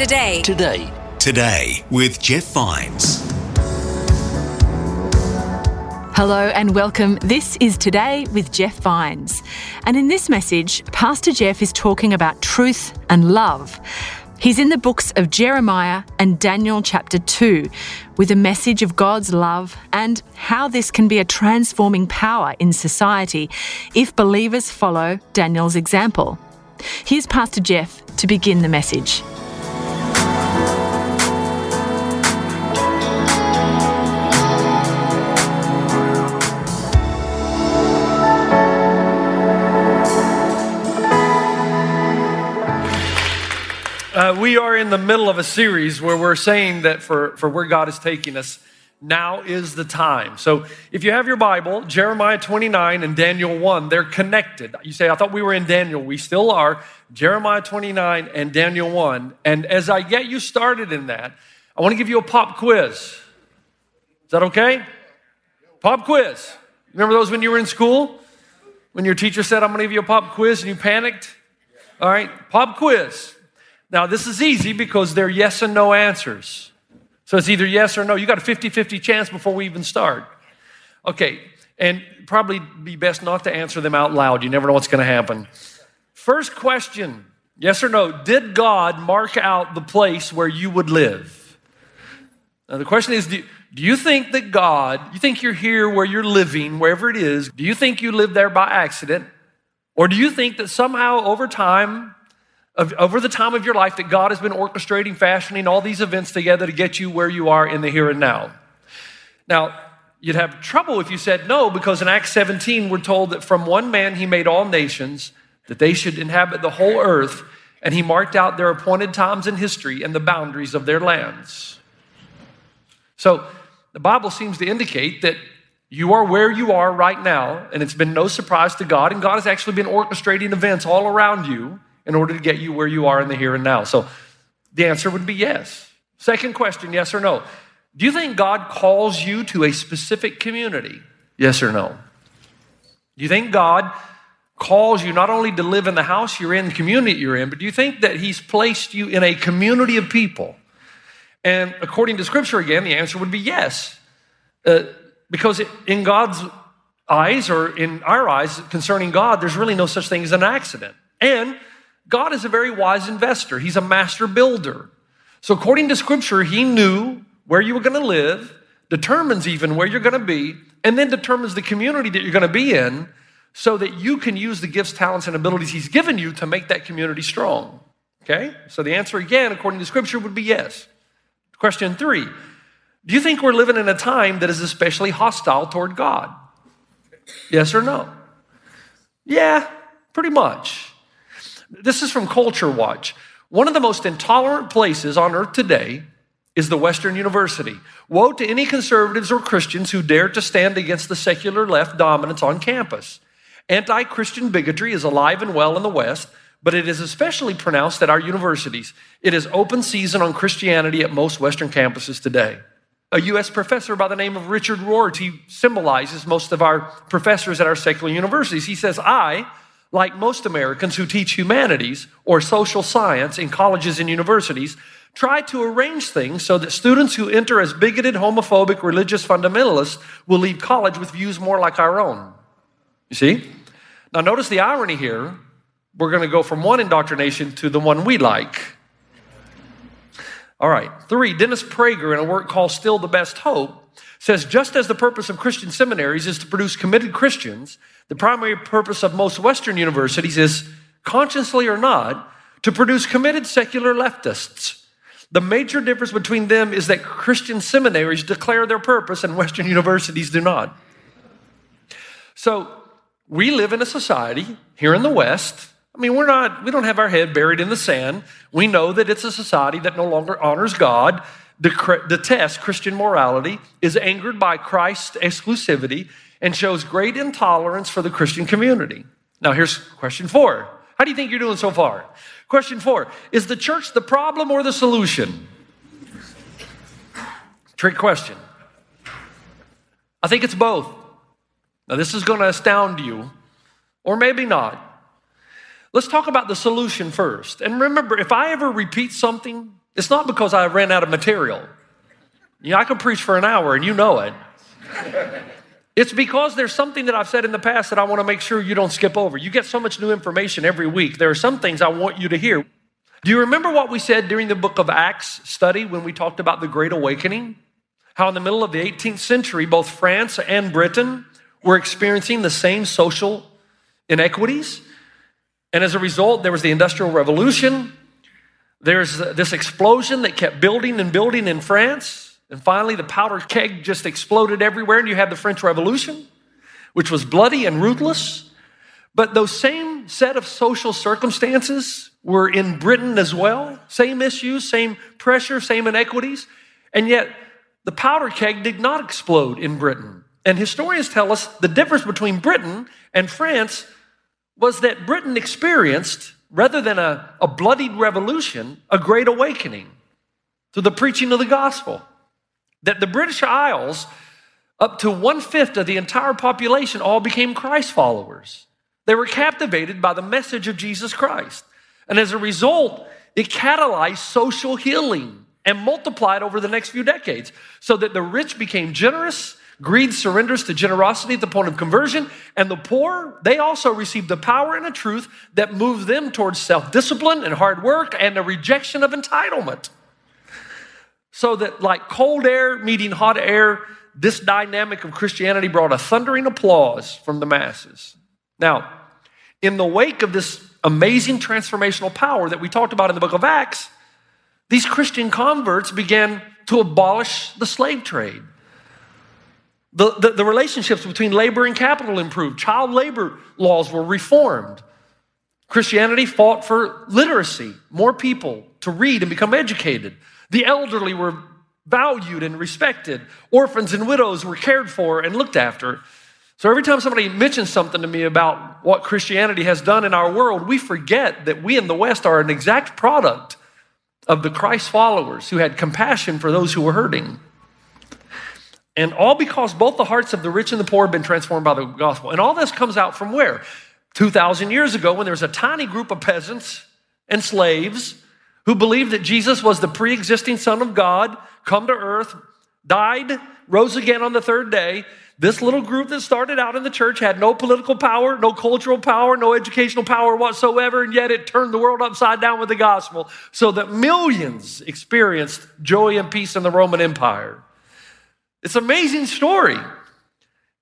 Today. Today. Today. Today with Jeff Vines. Hello and welcome. This is Today with Jeff Vines. And in this message, Pastor Jeff is talking about truth and love. He's in the books of Jeremiah and Daniel chapter 2 with a message of God's love and how this can be a transforming power in society if believers follow Daniel's example. Here's Pastor Jeff to begin the message. Uh, we are in the middle of a series where we're saying that for, for where God is taking us, now is the time. So if you have your Bible, Jeremiah 29 and Daniel 1, they're connected. You say, I thought we were in Daniel. We still are. Jeremiah 29 and Daniel 1. And as I get you started in that, I want to give you a pop quiz. Is that okay? Pop quiz. Remember those when you were in school? When your teacher said, I'm going to give you a pop quiz and you panicked? All right, pop quiz. Now, this is easy because they're yes and no answers. So it's either yes or no. You got a 50 50 chance before we even start. Okay, and probably be best not to answer them out loud. You never know what's going to happen. First question yes or no. Did God mark out the place where you would live? Now, the question is do, do you think that God, you think you're here where you're living, wherever it is, do you think you live there by accident? Or do you think that somehow over time, of, over the time of your life that God has been orchestrating, fashioning all these events together to get you where you are in the here and now. Now, you'd have trouble if you said no, because in Acts 17, we're told that from one man he made all nations, that they should inhabit the whole earth, and he marked out their appointed times in history and the boundaries of their lands. So the Bible seems to indicate that you are where you are right now, and it's been no surprise to God, and God has actually been orchestrating events all around you in order to get you where you are in the here and now. So the answer would be yes. Second question yes or no. Do you think God calls you to a specific community? Yes or no? Do you think God calls you not only to live in the house you're in, the community you're in, but do you think that He's placed you in a community of people? And according to Scripture, again, the answer would be yes. Uh, because in God's eyes, or in our eyes concerning God, there's really no such thing as an accident. And God is a very wise investor, He's a master builder. So, according to Scripture, He knew where you were going to live, determines even where you're going to be, and then determines the community that you're going to be in so that you can use the gifts, talents, and abilities He's given you to make that community strong. Okay? So, the answer again, according to Scripture, would be yes. Question three Do you think we're living in a time that is especially hostile toward God? Yes or no? Yeah, pretty much. This is from Culture Watch. One of the most intolerant places on earth today is the Western University. Woe to any conservatives or Christians who dare to stand against the secular left dominance on campus. Anti Christian bigotry is alive and well in the West, but it is especially pronounced at our universities. It is open season on Christianity at most Western campuses today. A U.S. professor by the name of Richard Rorty symbolizes most of our professors at our secular universities. He says, I, like most Americans who teach humanities or social science in colleges and universities, try to arrange things so that students who enter as bigoted, homophobic, religious fundamentalists will leave college with views more like our own. You see? Now, notice the irony here. We're going to go from one indoctrination to the one we like. All right. Three, Dennis Prager, in a work called Still the Best Hope, says just as the purpose of Christian seminaries is to produce committed Christians, the primary purpose of most Western universities is, consciously or not, to produce committed secular leftists. The major difference between them is that Christian seminaries declare their purpose and Western universities do not. So, we live in a society here in the West. I mean, we're not, we don't have our head buried in the sand. We know that it's a society that no longer honors God, detests Christian morality, is angered by Christ's exclusivity, and shows great intolerance for the Christian community. Now, here's question four. How do you think you're doing so far? Question four Is the church the problem or the solution? Trick question. I think it's both. Now, this is going to astound you, or maybe not. Let's talk about the solution first. And remember, if I ever repeat something, it's not because I ran out of material. You know, I can preach for an hour and you know it. It's because there's something that I've said in the past that I want to make sure you don't skip over. You get so much new information every week. There are some things I want you to hear. Do you remember what we said during the book of Acts study when we talked about the Great Awakening? How in the middle of the 18th century, both France and Britain were experiencing the same social inequities. And as a result, there was the Industrial Revolution. There's this explosion that kept building and building in France. And finally, the powder keg just exploded everywhere, and you had the French Revolution, which was bloody and ruthless. But those same set of social circumstances were in Britain as well. Same issues, same pressure, same inequities. And yet, the powder keg did not explode in Britain. And historians tell us the difference between Britain and France was that Britain experienced, rather than a, a bloodied revolution, a great awakening through the preaching of the gospel. That the British Isles, up to one fifth of the entire population, all became Christ followers. They were captivated by the message of Jesus Christ. And as a result, it catalyzed social healing and multiplied over the next few decades so that the rich became generous, greed surrenders to generosity at the point of conversion, and the poor, they also received the power and the truth that moved them towards self discipline and hard work and a rejection of entitlement. So that, like cold air meeting hot air, this dynamic of Christianity brought a thundering applause from the masses. Now, in the wake of this amazing transformational power that we talked about in the book of Acts, these Christian converts began to abolish the slave trade. The, the, the, relationships between labor and capital improved. Child labor laws were reformed. Christianity fought for literacy, more people to read and become educated. The elderly were valued and respected. Orphans and widows were cared for and looked after. So every time somebody mentions something to me about what Christianity has done in our world, we forget that we in the West are an exact product of the Christ followers who had compassion for those who were hurting. And all because both the hearts of the rich and the poor have been transformed by the gospel. And all this comes out from where? 2,000 years ago, when there was a tiny group of peasants and slaves who believed that Jesus was the pre existing Son of God, come to earth, died, rose again on the third day. This little group that started out in the church had no political power, no cultural power, no educational power whatsoever, and yet it turned the world upside down with the gospel so that millions experienced joy and peace in the Roman Empire. It's an amazing story.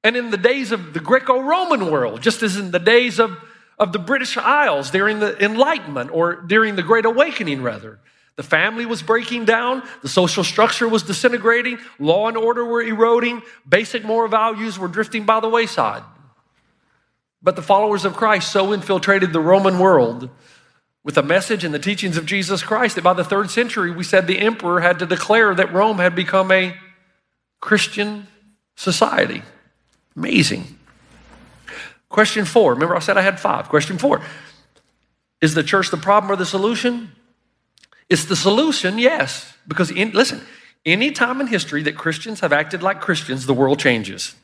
And in the days of the Greco Roman world, just as in the days of, of the British Isles during the Enlightenment or during the Great Awakening, rather, the family was breaking down, the social structure was disintegrating, law and order were eroding, basic moral values were drifting by the wayside. But the followers of Christ so infiltrated the Roman world with the message and the teachings of Jesus Christ that by the third century, we said the emperor had to declare that Rome had become a Christian society. Amazing. Question four. Remember, I said I had five. Question four Is the church the problem or the solution? It's the solution, yes. Because, in, listen, any time in history that Christians have acted like Christians, the world changes.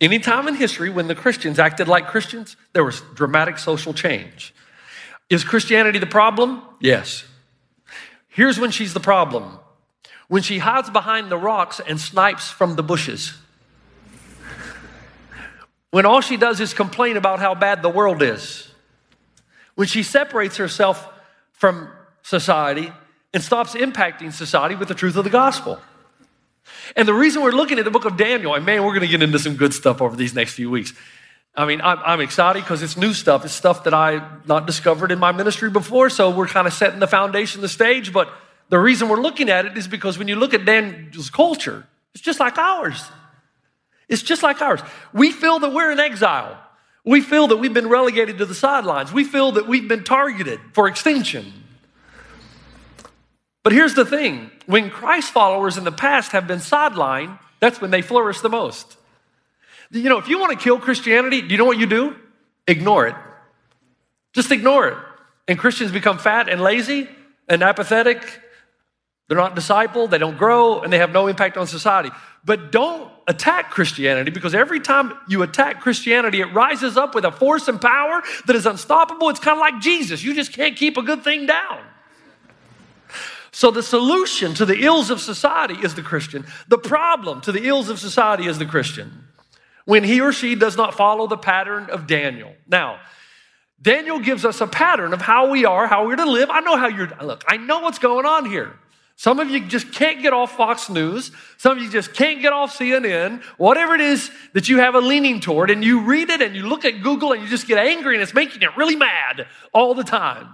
Any time in history when the Christians acted like Christians, there was dramatic social change. Is Christianity the problem? Yes. Here's when she's the problem when she hides behind the rocks and snipes from the bushes. when all she does is complain about how bad the world is, when she separates herself from society and stops impacting society with the truth of the gospel. And the reason we're looking at the book of Daniel, and man, we're going to get into some good stuff over these next few weeks. I mean, I'm, I'm excited because it's new stuff. It's stuff that I not discovered in my ministry before. So we're kind of setting the foundation, the stage. But the reason we're looking at it is because when you look at Daniel's culture, it's just like ours. It's just like ours. We feel that we're in exile. We feel that we've been relegated to the sidelines. We feel that we've been targeted for extinction. But here's the thing when Christ followers in the past have been sidelined, that's when they flourish the most. You know, if you want to kill Christianity, do you know what you do? Ignore it. Just ignore it. And Christians become fat and lazy and apathetic. They're not discipled, they don't grow, and they have no impact on society. But don't attack Christianity because every time you attack Christianity, it rises up with a force and power that is unstoppable. It's kind of like Jesus. You just can't keep a good thing down. So, the solution to the ills of society is the Christian. The problem to the ills of society is the Christian when he or she does not follow the pattern of Daniel. Now, Daniel gives us a pattern of how we are, how we're to live. I know how you're, look, I know what's going on here. Some of you just can't get off Fox News. Some of you just can't get off CNN. Whatever it is that you have a leaning toward, and you read it and you look at Google and you just get angry and it's making you really mad all the time.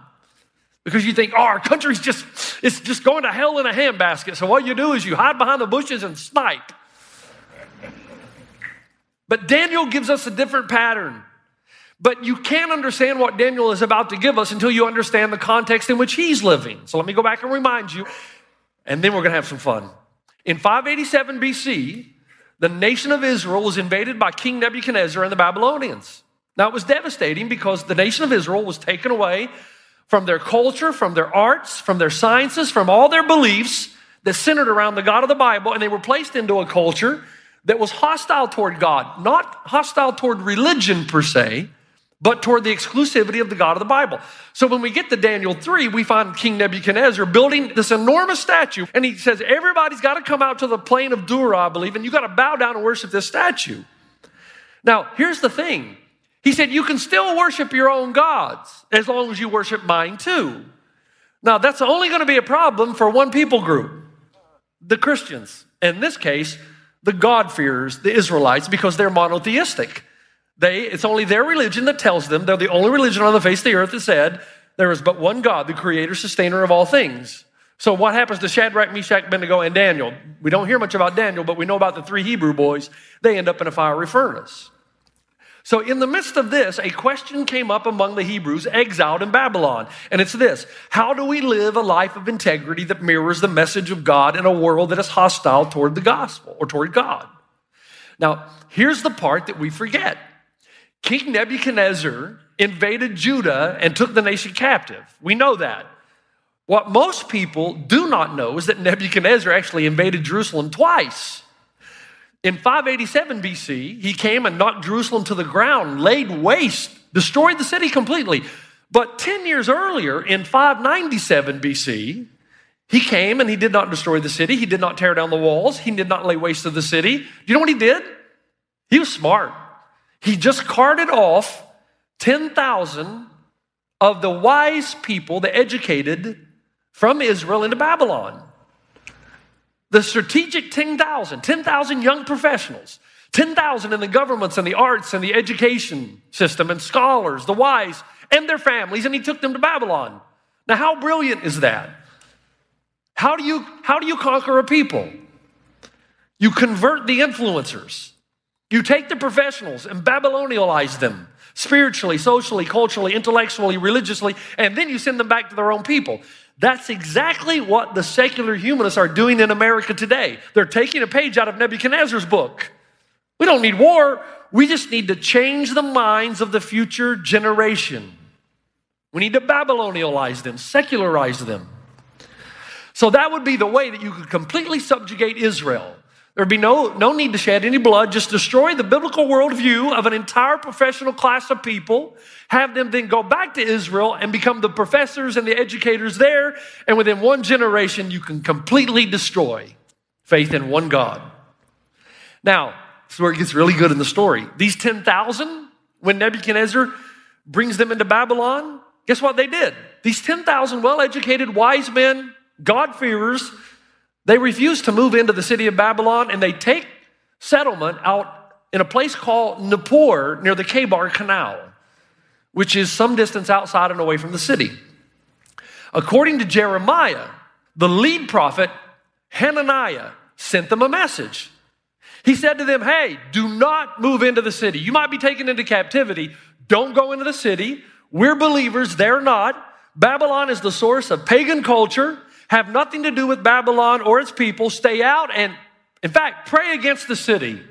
Because you think, oh, our country's just, it's just going to hell in a handbasket. So what you do is you hide behind the bushes and snipe. But Daniel gives us a different pattern. But you can't understand what Daniel is about to give us until you understand the context in which he's living. So let me go back and remind you, and then we're going to have some fun. In 587 BC, the nation of Israel was invaded by King Nebuchadnezzar and the Babylonians. Now, it was devastating because the nation of Israel was taken away from their culture, from their arts, from their sciences, from all their beliefs that centered around the God of the Bible, and they were placed into a culture that was hostile toward God, not hostile toward religion per se, but toward the exclusivity of the God of the Bible. So when we get to Daniel 3, we find King Nebuchadnezzar building this enormous statue, and he says, Everybody's got to come out to the plain of Dura, I believe, and you got to bow down and worship this statue. Now, here's the thing He said, You can still worship your own gods as long as you worship mine too. Now, that's only going to be a problem for one people group the Christians. In this case, the God-fearers, the Israelites, because they're monotheistic. They, it's only their religion that tells them they're the only religion on the face of the earth that said there is but one God, the creator, sustainer of all things. So what happens to Shadrach, Meshach, Abednego, and Daniel? We don't hear much about Daniel, but we know about the three Hebrew boys. They end up in a fiery furnace. So, in the midst of this, a question came up among the Hebrews exiled in Babylon. And it's this How do we live a life of integrity that mirrors the message of God in a world that is hostile toward the gospel or toward God? Now, here's the part that we forget King Nebuchadnezzar invaded Judah and took the nation captive. We know that. What most people do not know is that Nebuchadnezzar actually invaded Jerusalem twice. In 587 BC, he came and knocked Jerusalem to the ground, laid waste, destroyed the city completely. But 10 years earlier, in 597 BC, he came and he did not destroy the city. He did not tear down the walls. He did not lay waste to the city. Do you know what he did? He was smart. He just carted off 10,000 of the wise people, the educated, from Israel into Babylon. The strategic 10,000, 10,000 young professionals, 10,000 in the governments and the arts and the education system and scholars, the wise, and their families, and he took them to Babylon. Now, how brilliant is that? How do you, how do you conquer a people? You convert the influencers. You take the professionals and Babylonialize them spiritually, socially, culturally, intellectually, religiously, and then you send them back to their own people. That's exactly what the secular humanists are doing in America today. They're taking a page out of Nebuchadnezzar's book. We don't need war, we just need to change the minds of the future generation. We need to Babylonialize them, secularize them. So that would be the way that you could completely subjugate Israel. There'd be no, no need to shed any blood, just destroy the biblical worldview of an entire professional class of people, have them then go back to Israel and become the professors and the educators there, and within one generation, you can completely destroy faith in one God. Now, This is where it gets really good in the story. These 10,000, when Nebuchadnezzar brings them into Babylon, guess what they did? These 10,000 well educated, wise men, God-fearers, they refuse to move into the city of Babylon and they take settlement out in a place called Nippur near the Kabar Canal, which is some distance outside and away from the city. According to Jeremiah, the lead prophet, Hananiah, sent them a message. He said to them, Hey, do not move into the city. You might be taken into captivity. Don't go into the city. We're believers, they're not. Babylon is the source of pagan culture. Have nothing to do with Babylon or its people. Stay out and, in fact, pray against the city.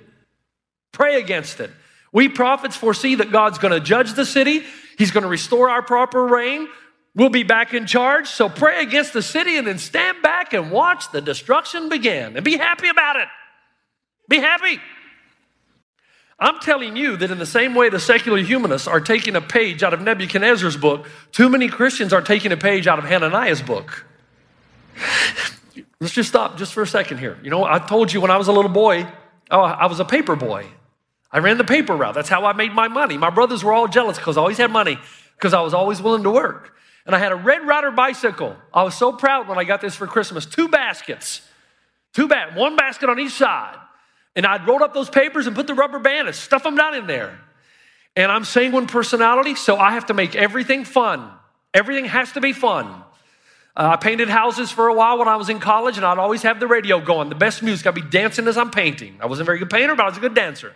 Pray against it. We prophets foresee that God's going to judge the city. He's going to restore our proper reign. We'll be back in charge. So pray against the city and then stand back and watch the destruction begin and be happy about it. Be happy. I'm telling you that in the same way the secular humanists are taking a page out of Nebuchadnezzar's book, too many Christians are taking a page out of Hananiah's book. Let's just stop just for a second here. You know, I told you when I was a little boy, oh, I was a paper boy. I ran the paper route. That's how I made my money. My brothers were all jealous because I always had money because I was always willing to work. And I had a Red Rider bicycle. I was so proud when I got this for Christmas. Two baskets, two bat, one basket on each side. And I'd roll up those papers and put the rubber band and stuff them down in there. And I'm sanguine personality, so I have to make everything fun. Everything has to be fun. Uh, I painted houses for a while when I was in college, and I'd always have the radio going. The best music. I'd be dancing as I'm painting. I wasn't a very good painter, but I was a good dancer.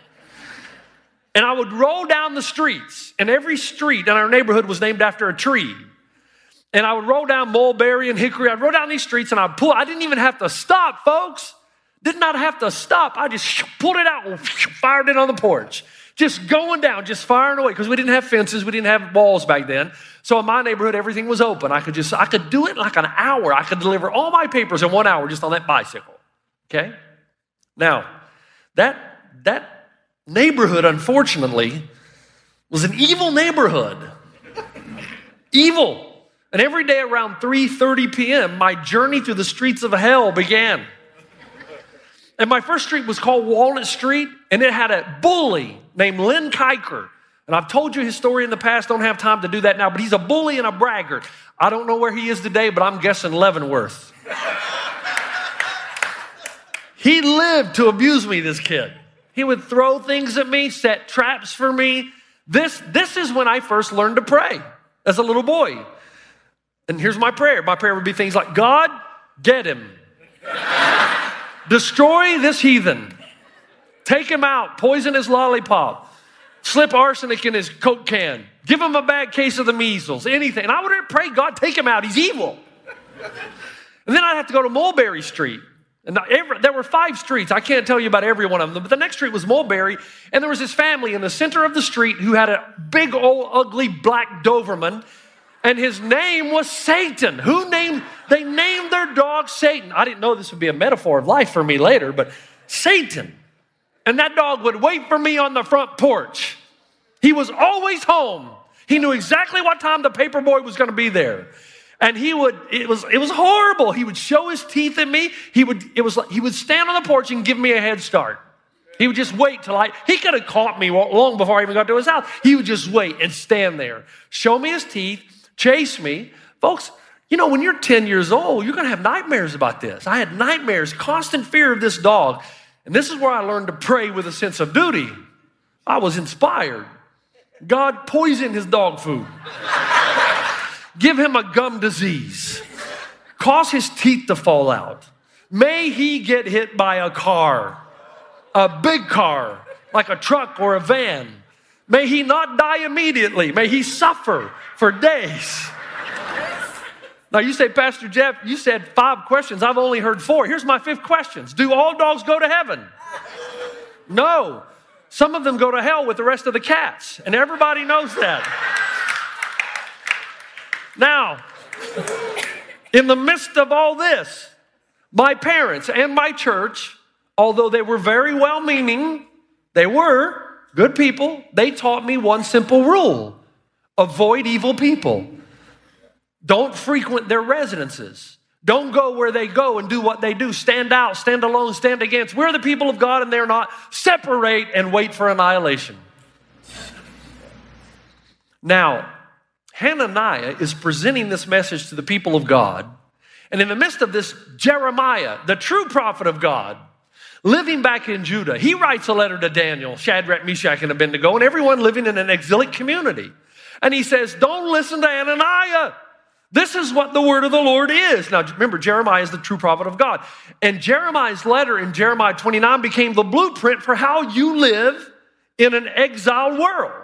And I would roll down the streets, and every street in our neighborhood was named after a tree. And I would roll down Mulberry and Hickory. I'd roll down these streets, and I'd pull. I didn't even have to stop, folks. Did not have to stop. I just pulled it out and fired it on the porch. Just going down, just firing away, because we didn't have fences, we didn't have walls back then. So in my neighborhood, everything was open. I could just, I could do it like an hour. I could deliver all my papers in one hour just on that bicycle. Okay? Now, that that neighborhood, unfortunately, was an evil neighborhood. evil. And every day around 3:30 p.m., my journey through the streets of hell began. And my first street was called Walnut Street, and it had a bully named Lynn Kiker. And I've told you his story in the past, don't have time to do that now, but he's a bully and a braggart. I don't know where he is today, but I'm guessing Leavenworth. he lived to abuse me, this kid. He would throw things at me, set traps for me. This, this is when I first learned to pray as a little boy. And here's my prayer my prayer would be things like God, get him. Destroy this heathen. Take him out. Poison his lollipop. Slip arsenic in his Coke can. Give him a bad case of the measles. Anything. And I would pray, God, take him out. He's evil. And then I'd have to go to Mulberry Street. And every, there were five streets. I can't tell you about every one of them, but the next street was Mulberry. And there was this family in the center of the street who had a big, old, ugly black Doberman. And his name was Satan. Who named, they named their dog Satan. I didn't know this would be a metaphor of life for me later, but Satan. And that dog would wait for me on the front porch. He was always home. He knew exactly what time the paper boy was going to be there. And he would, it was, it was horrible. He would show his teeth at me. He would, it was like, he would stand on the porch and give me a head start. He would just wait till I, he could have caught me long before I even got to his house. He would just wait and stand there, show me his teeth, chase me. Folks, you know, when you're 10 years old, you're going to have nightmares about this. I had nightmares, constant fear of this dog. And this is where I learned to pray with a sense of duty. I was inspired. God poisoned his dog food. Give him a gum disease. Cause his teeth to fall out. May he get hit by a car, a big car, like a truck or a van. May he not die immediately. May he suffer for days. Now, you say, Pastor Jeff, you said five questions. I've only heard four. Here's my fifth questions Do all dogs go to heaven? No. Some of them go to hell with the rest of the cats, and everybody knows that. Now, in the midst of all this, my parents and my church, although they were very well meaning, they were good people, they taught me one simple rule avoid evil people. Don't frequent their residences. Don't go where they go and do what they do. Stand out, stand alone, stand against. We're the people of God and they're not. Separate and wait for annihilation. Now, Hananiah is presenting this message to the people of God. And in the midst of this, Jeremiah, the true prophet of God, living back in Judah, he writes a letter to Daniel, Shadrach, Meshach, and Abednego, and everyone living in an exilic community. And he says, Don't listen to Hananiah. This is what the word of the Lord is. Now, remember, Jeremiah is the true prophet of God. And Jeremiah's letter in Jeremiah 29 became the blueprint for how you live in an exiled world.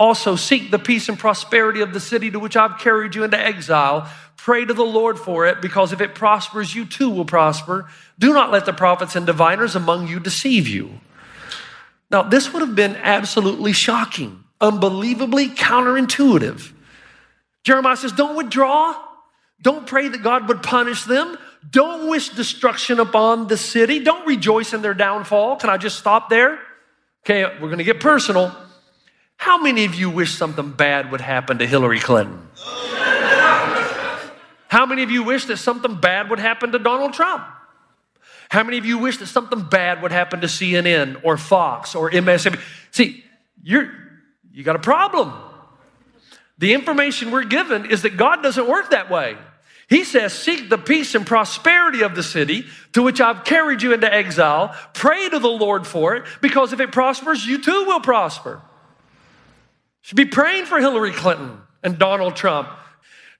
Also, seek the peace and prosperity of the city to which I've carried you into exile. Pray to the Lord for it, because if it prospers, you too will prosper. Do not let the prophets and diviners among you deceive you. Now, this would have been absolutely shocking, unbelievably counterintuitive. Jeremiah says, Don't withdraw. Don't pray that God would punish them. Don't wish destruction upon the city. Don't rejoice in their downfall. Can I just stop there? Okay, we're going to get personal. How many of you wish something bad would happen to Hillary Clinton? How many of you wish that something bad would happen to Donald Trump? How many of you wish that something bad would happen to CNN or Fox or MSNBC? See, you're you got a problem. The information we're given is that God doesn't work that way. He says, Seek the peace and prosperity of the city to which I've carried you into exile. Pray to the Lord for it, because if it prospers, you too will prosper. Should be praying for Hillary Clinton and Donald Trump.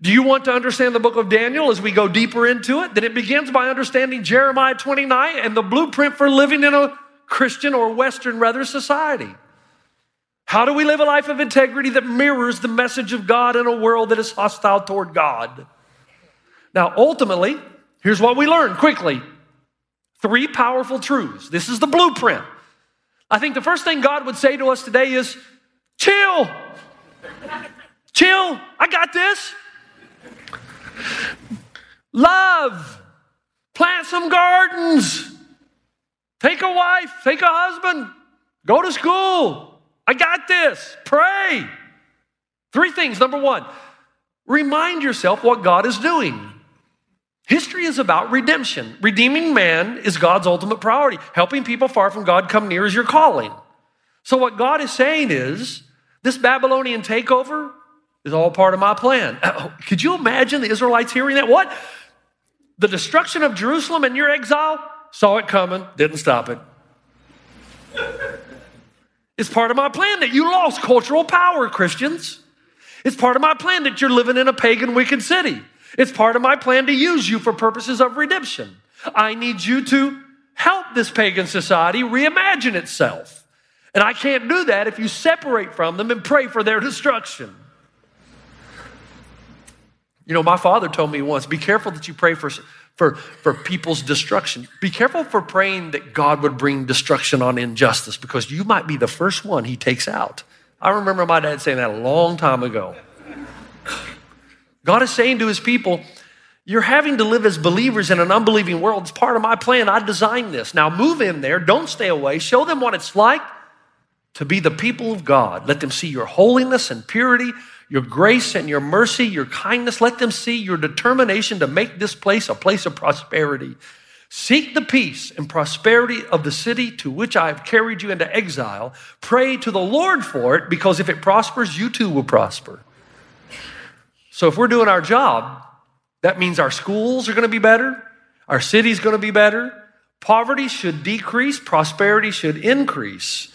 Do you want to understand the book of Daniel as we go deeper into it? Then it begins by understanding Jeremiah 29 and the blueprint for living in a Christian or Western, rather, society. How do we live a life of integrity that mirrors the message of God in a world that is hostile toward God? Now, ultimately, here's what we learn quickly three powerful truths. This is the blueprint. I think the first thing God would say to us today is chill. chill. I got this. Love. Plant some gardens. Take a wife. Take a husband. Go to school. I got this. Pray. Three things. Number one, remind yourself what God is doing. History is about redemption. Redeeming man is God's ultimate priority. Helping people far from God come near is your calling. So, what God is saying is this Babylonian takeover is all part of my plan. Oh, could you imagine the Israelites hearing that? What? The destruction of Jerusalem and your exile? Saw it coming, didn't stop it. It's part of my plan that you lost cultural power, Christians. It's part of my plan that you're living in a pagan, wicked city. It's part of my plan to use you for purposes of redemption. I need you to help this pagan society reimagine itself. And I can't do that if you separate from them and pray for their destruction. You know, my father told me once be careful that you pray for, for, for people's destruction. Be careful for praying that God would bring destruction on injustice because you might be the first one he takes out. I remember my dad saying that a long time ago. God is saying to his people, You're having to live as believers in an unbelieving world. It's part of my plan. I designed this. Now move in there. Don't stay away. Show them what it's like to be the people of God. Let them see your holiness and purity, your grace and your mercy, your kindness. Let them see your determination to make this place a place of prosperity. Seek the peace and prosperity of the city to which I have carried you into exile. Pray to the Lord for it, because if it prospers, you too will prosper. So if we're doing our job, that means our schools are going to be better, our city's going to be better, poverty should decrease, prosperity should increase.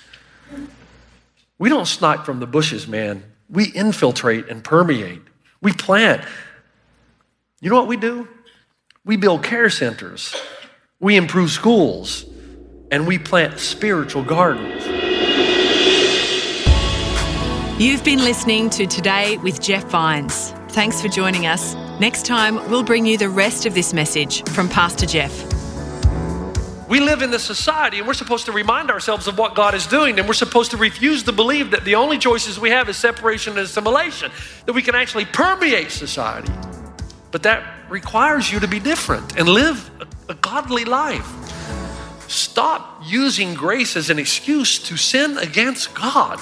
We don't snipe from the bushes, man. We infiltrate and permeate. We plant. You know what we do? We build care centers. We improve schools. And we plant spiritual gardens. You've been listening to Today with Jeff Vines. Thanks for joining us. Next time, we'll bring you the rest of this message from Pastor Jeff. We live in this society and we're supposed to remind ourselves of what God is doing, and we're supposed to refuse to believe that the only choices we have is separation and assimilation, that we can actually permeate society. But that requires you to be different and live a, a godly life. Stop using grace as an excuse to sin against God.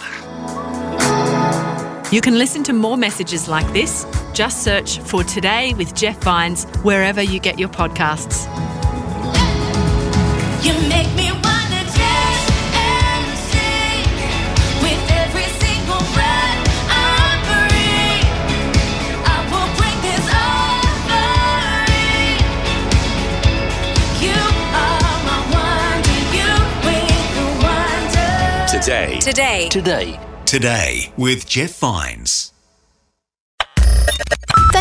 You can listen to more messages like this. Just search for Today with Jeff Vines wherever you get your podcasts. Today. You are my wonder you with the wonder today. Today. Today Today. with Jeff Vines.